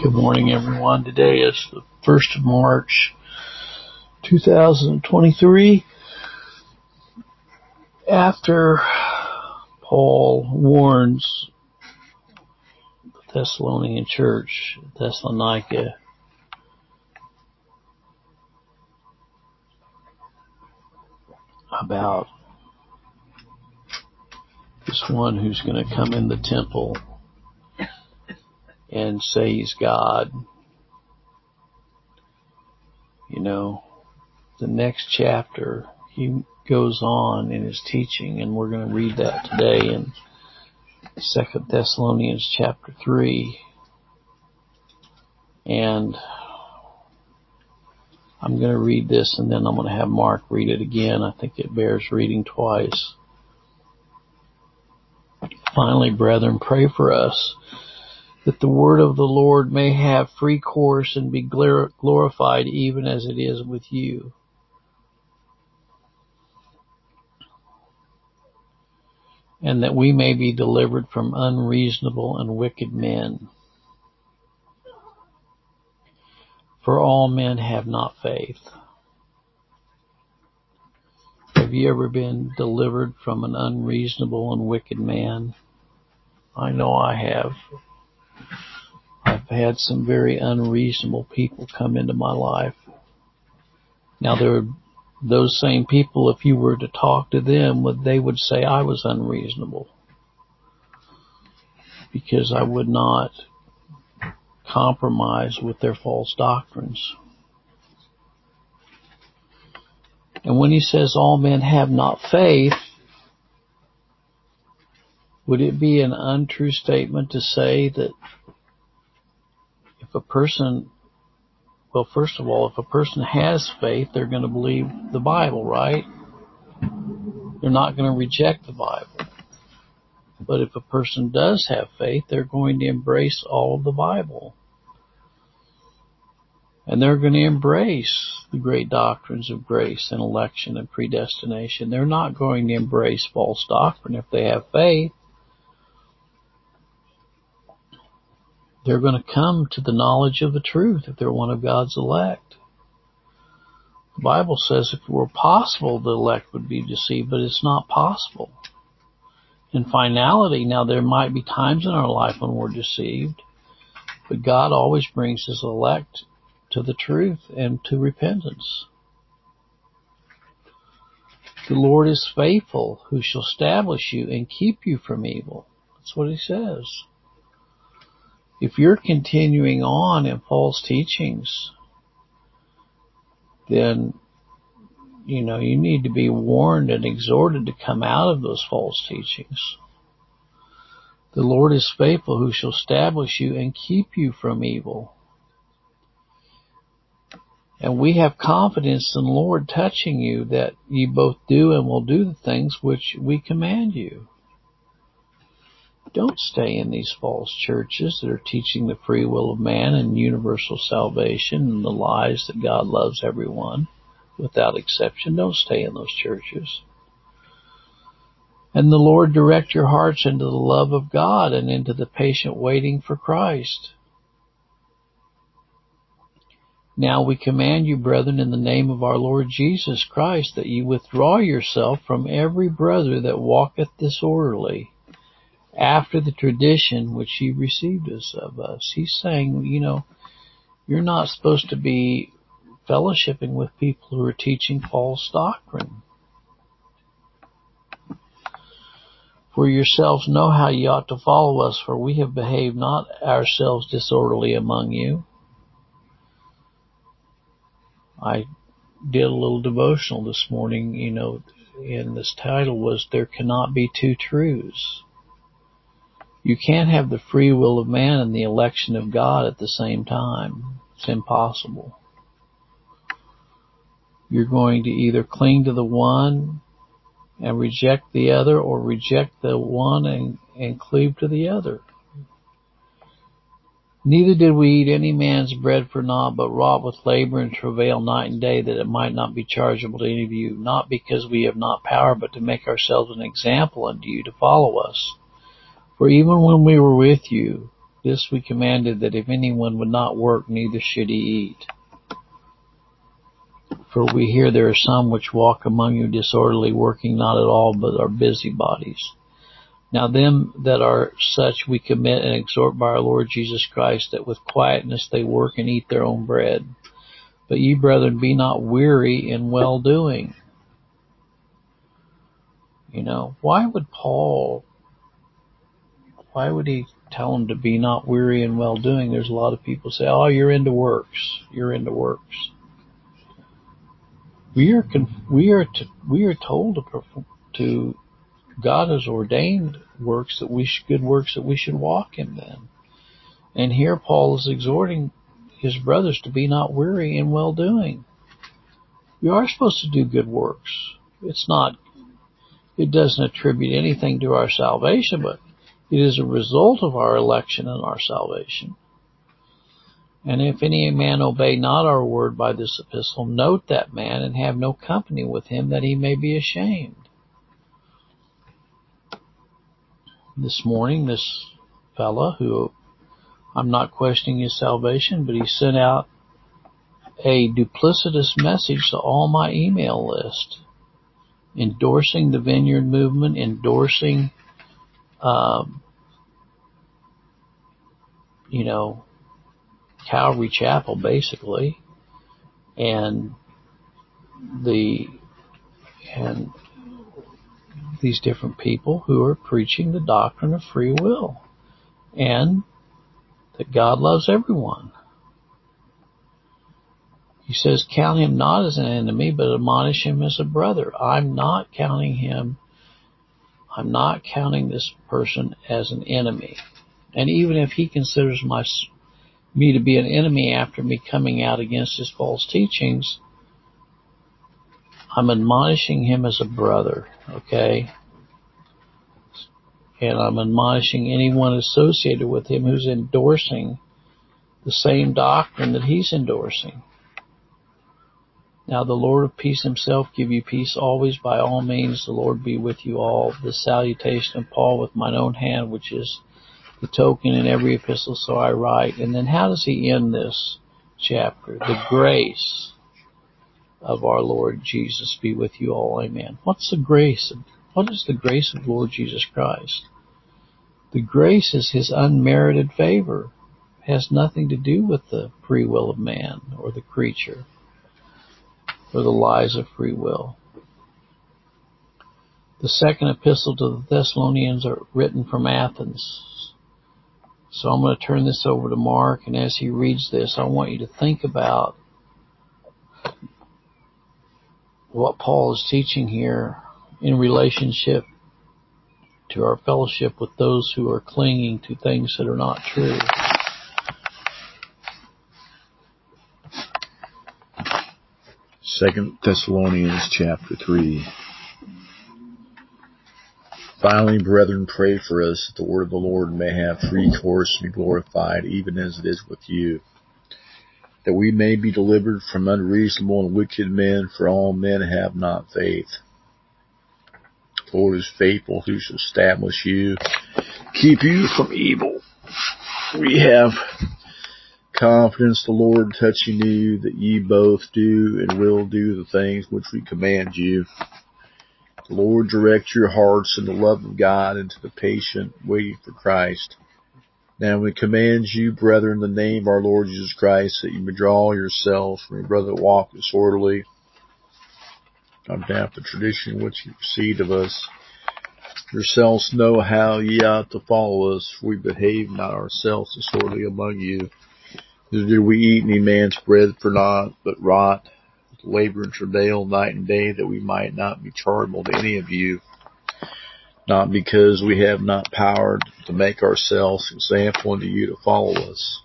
Good morning, everyone. Today is the 1st of March, 2023. After Paul warns the Thessalonian church, Thessalonica, about this one who's going to come in the temple and say he's God. You know, the next chapter, he goes on in his teaching, and we're going to read that today in Second Thessalonians chapter 3. And I'm going to read this and then I'm going to have Mark read it again. I think it bears reading twice. Finally, brethren, pray for us that the word of the Lord may have free course and be glorified even as it is with you. And that we may be delivered from unreasonable and wicked men. For all men have not faith. Have you ever been delivered from an unreasonable and wicked man? I know I have. I've had some very unreasonable people come into my life. Now there are those same people, if you were to talk to them, they would say I was unreasonable because I would not compromise with their false doctrines. And when he says all men have not faith, would it be an untrue statement to say that if a person, well, first of all, if a person has faith, they're going to believe the Bible, right? They're not going to reject the Bible. But if a person does have faith, they're going to embrace all of the Bible. And they're going to embrace the great doctrines of grace and election and predestination. They're not going to embrace false doctrine if they have faith. They're going to come to the knowledge of the truth if they're one of God's elect. The Bible says if it were possible, the elect would be deceived, but it's not possible. In finality, now there might be times in our life when we're deceived, but God always brings his elect to the truth and to repentance. The Lord is faithful who shall establish you and keep you from evil. That's what he says if you're continuing on in false teachings, then you know you need to be warned and exhorted to come out of those false teachings. The Lord is faithful who shall establish you and keep you from evil. And we have confidence in the Lord touching you that you both do and will do the things which we command you. Don't stay in these false churches that are teaching the free will of man and universal salvation and the lies that God loves everyone without exception. Don't stay in those churches. And the Lord direct your hearts into the love of God and into the patient waiting for Christ. Now we command you, brethren, in the name of our Lord Jesus Christ, that you withdraw yourself from every brother that walketh disorderly after the tradition which he received us of us. He's saying, you know, you're not supposed to be fellowshipping with people who are teaching false doctrine. For yourselves know how ye ought to follow us, for we have behaved not ourselves disorderly among you. I did a little devotional this morning, you know, and this title was There Cannot Be Two Truths. You can't have the free will of man and the election of God at the same time. It's impossible. You're going to either cling to the one and reject the other or reject the one and, and cleave to the other. Neither did we eat any man's bread for naught, but wrought with labor and travail night and day that it might not be chargeable to any of you, not because we have not power, but to make ourselves an example unto you to follow us. For even when we were with you, This we commanded that if anyone would not work, neither should he eat. For we hear there are some which walk among you disorderly, working not at all, but are busybodies. Now them that are such we commit and exhort by our Lord Jesus Christ that with quietness they work and eat their own bread. But ye brethren, be not weary in well doing. You know, why would Paul, why would he tell them to be not weary in well doing? There's a lot of people say, oh, you're into works. You're into works. We are, we are, to, we are told to, perform, to, God has ordained works that we should, good works that we should walk in them. And here Paul is exhorting his brothers to be not weary in well doing. We are supposed to do good works. It's not, it doesn't attribute anything to our salvation, but it is a result of our election and our salvation. And if any man obey not our word by this epistle, note that man and have no company with him that he may be ashamed. This morning, this fella who I'm not questioning his salvation, but he sent out a duplicitous message to all my email list, endorsing the Vineyard Movement, endorsing, um, you know, Calvary Chapel, basically, and the and these different people who are preaching the doctrine of free will and that God loves everyone. He says, count him not as an enemy, but admonish him as a brother. I'm not counting him, I'm not counting this person as an enemy. And even if he considers my, me to be an enemy after me coming out against his false teachings, I'm admonishing him as a brother, okay? And I'm admonishing anyone associated with him who's endorsing the same doctrine that he's endorsing. Now the Lord of peace himself give you peace always by all means. The Lord be with you all. The salutation of Paul with mine own hand, which is the token in every epistle, so I write. And then how does he end this chapter? The grace of our Lord Jesus be with you all. Amen. What's the grace? What is the grace of Lord Jesus Christ? The grace is his unmerited favor. It has nothing to do with the free will of man or the creature or the lies of free will. The second epistle to the Thessalonians are written from Athens. So I'm going to turn this over to Mark, and as he reads this, I want you to think about what Paul is teaching here in relationship to our fellowship with those who are clinging to things that are not true. Second Thessalonians chapter three. Finally, brethren, pray for us that the word of the Lord may have free course and be glorified, even as it is with you that we may be delivered from unreasonable and wicked men, for all men have not faith. The Lord is faithful who shall establish you, keep you from evil. We have confidence the Lord touching you that ye both do and will do the things which we command you. The Lord direct your hearts in the love of God and to the patient waiting for Christ. Now we command you, brethren, in the name of our Lord Jesus Christ, that you withdraw yourselves from your brother that walk disorderly, behalf of the tradition which you received of us. Yourselves know how ye ought to follow us, for we behave not ourselves disorderly among you. Do we eat any man's bread for naught, but rot, labor and travail night and day, that we might not be chargeable to any of you not because we have not power to make ourselves example unto you to follow us.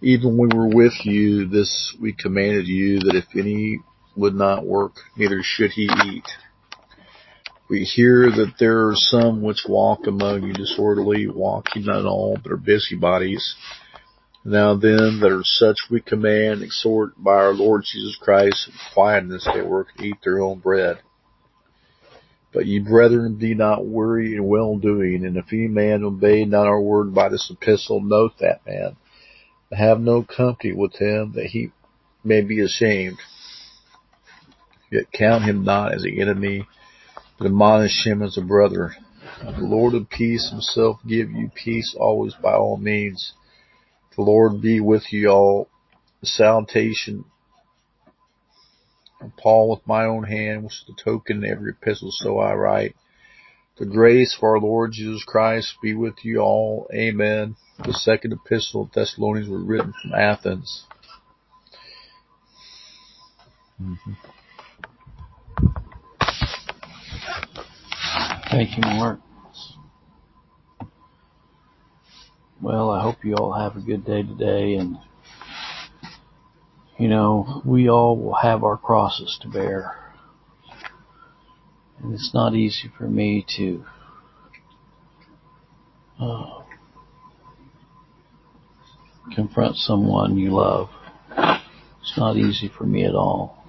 Even when we were with you, this we commanded you that if any would not work, neither should he eat. We hear that there are some which walk among you disorderly, walking not all, but are busybodies. Now then, that are such we command, exhort by our Lord Jesus Christ, in quietness they work and eat their own bread But ye brethren, be not weary in well doing, and if any man obey not our word by this epistle, note that man. Have no company with him, that he may be ashamed. Yet count him not as an enemy, but admonish him as a brother. The Lord of peace himself give you peace always by all means. The Lord be with you all. Salutation of Paul with my own hand, which is the token in every epistle, so I write. The grace of our Lord Jesus Christ be with you all. Amen. The second epistle of Thessalonians was written from Athens. Mm-hmm. Thank you, Mark. Well, I hope you all have a good day today and you know, we all will have our crosses to bear. And it's not easy for me to uh, confront someone you love. It's not easy for me at all.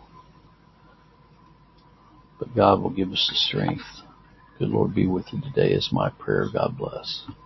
But God will give us the strength. Good Lord be with you today is my prayer. God bless.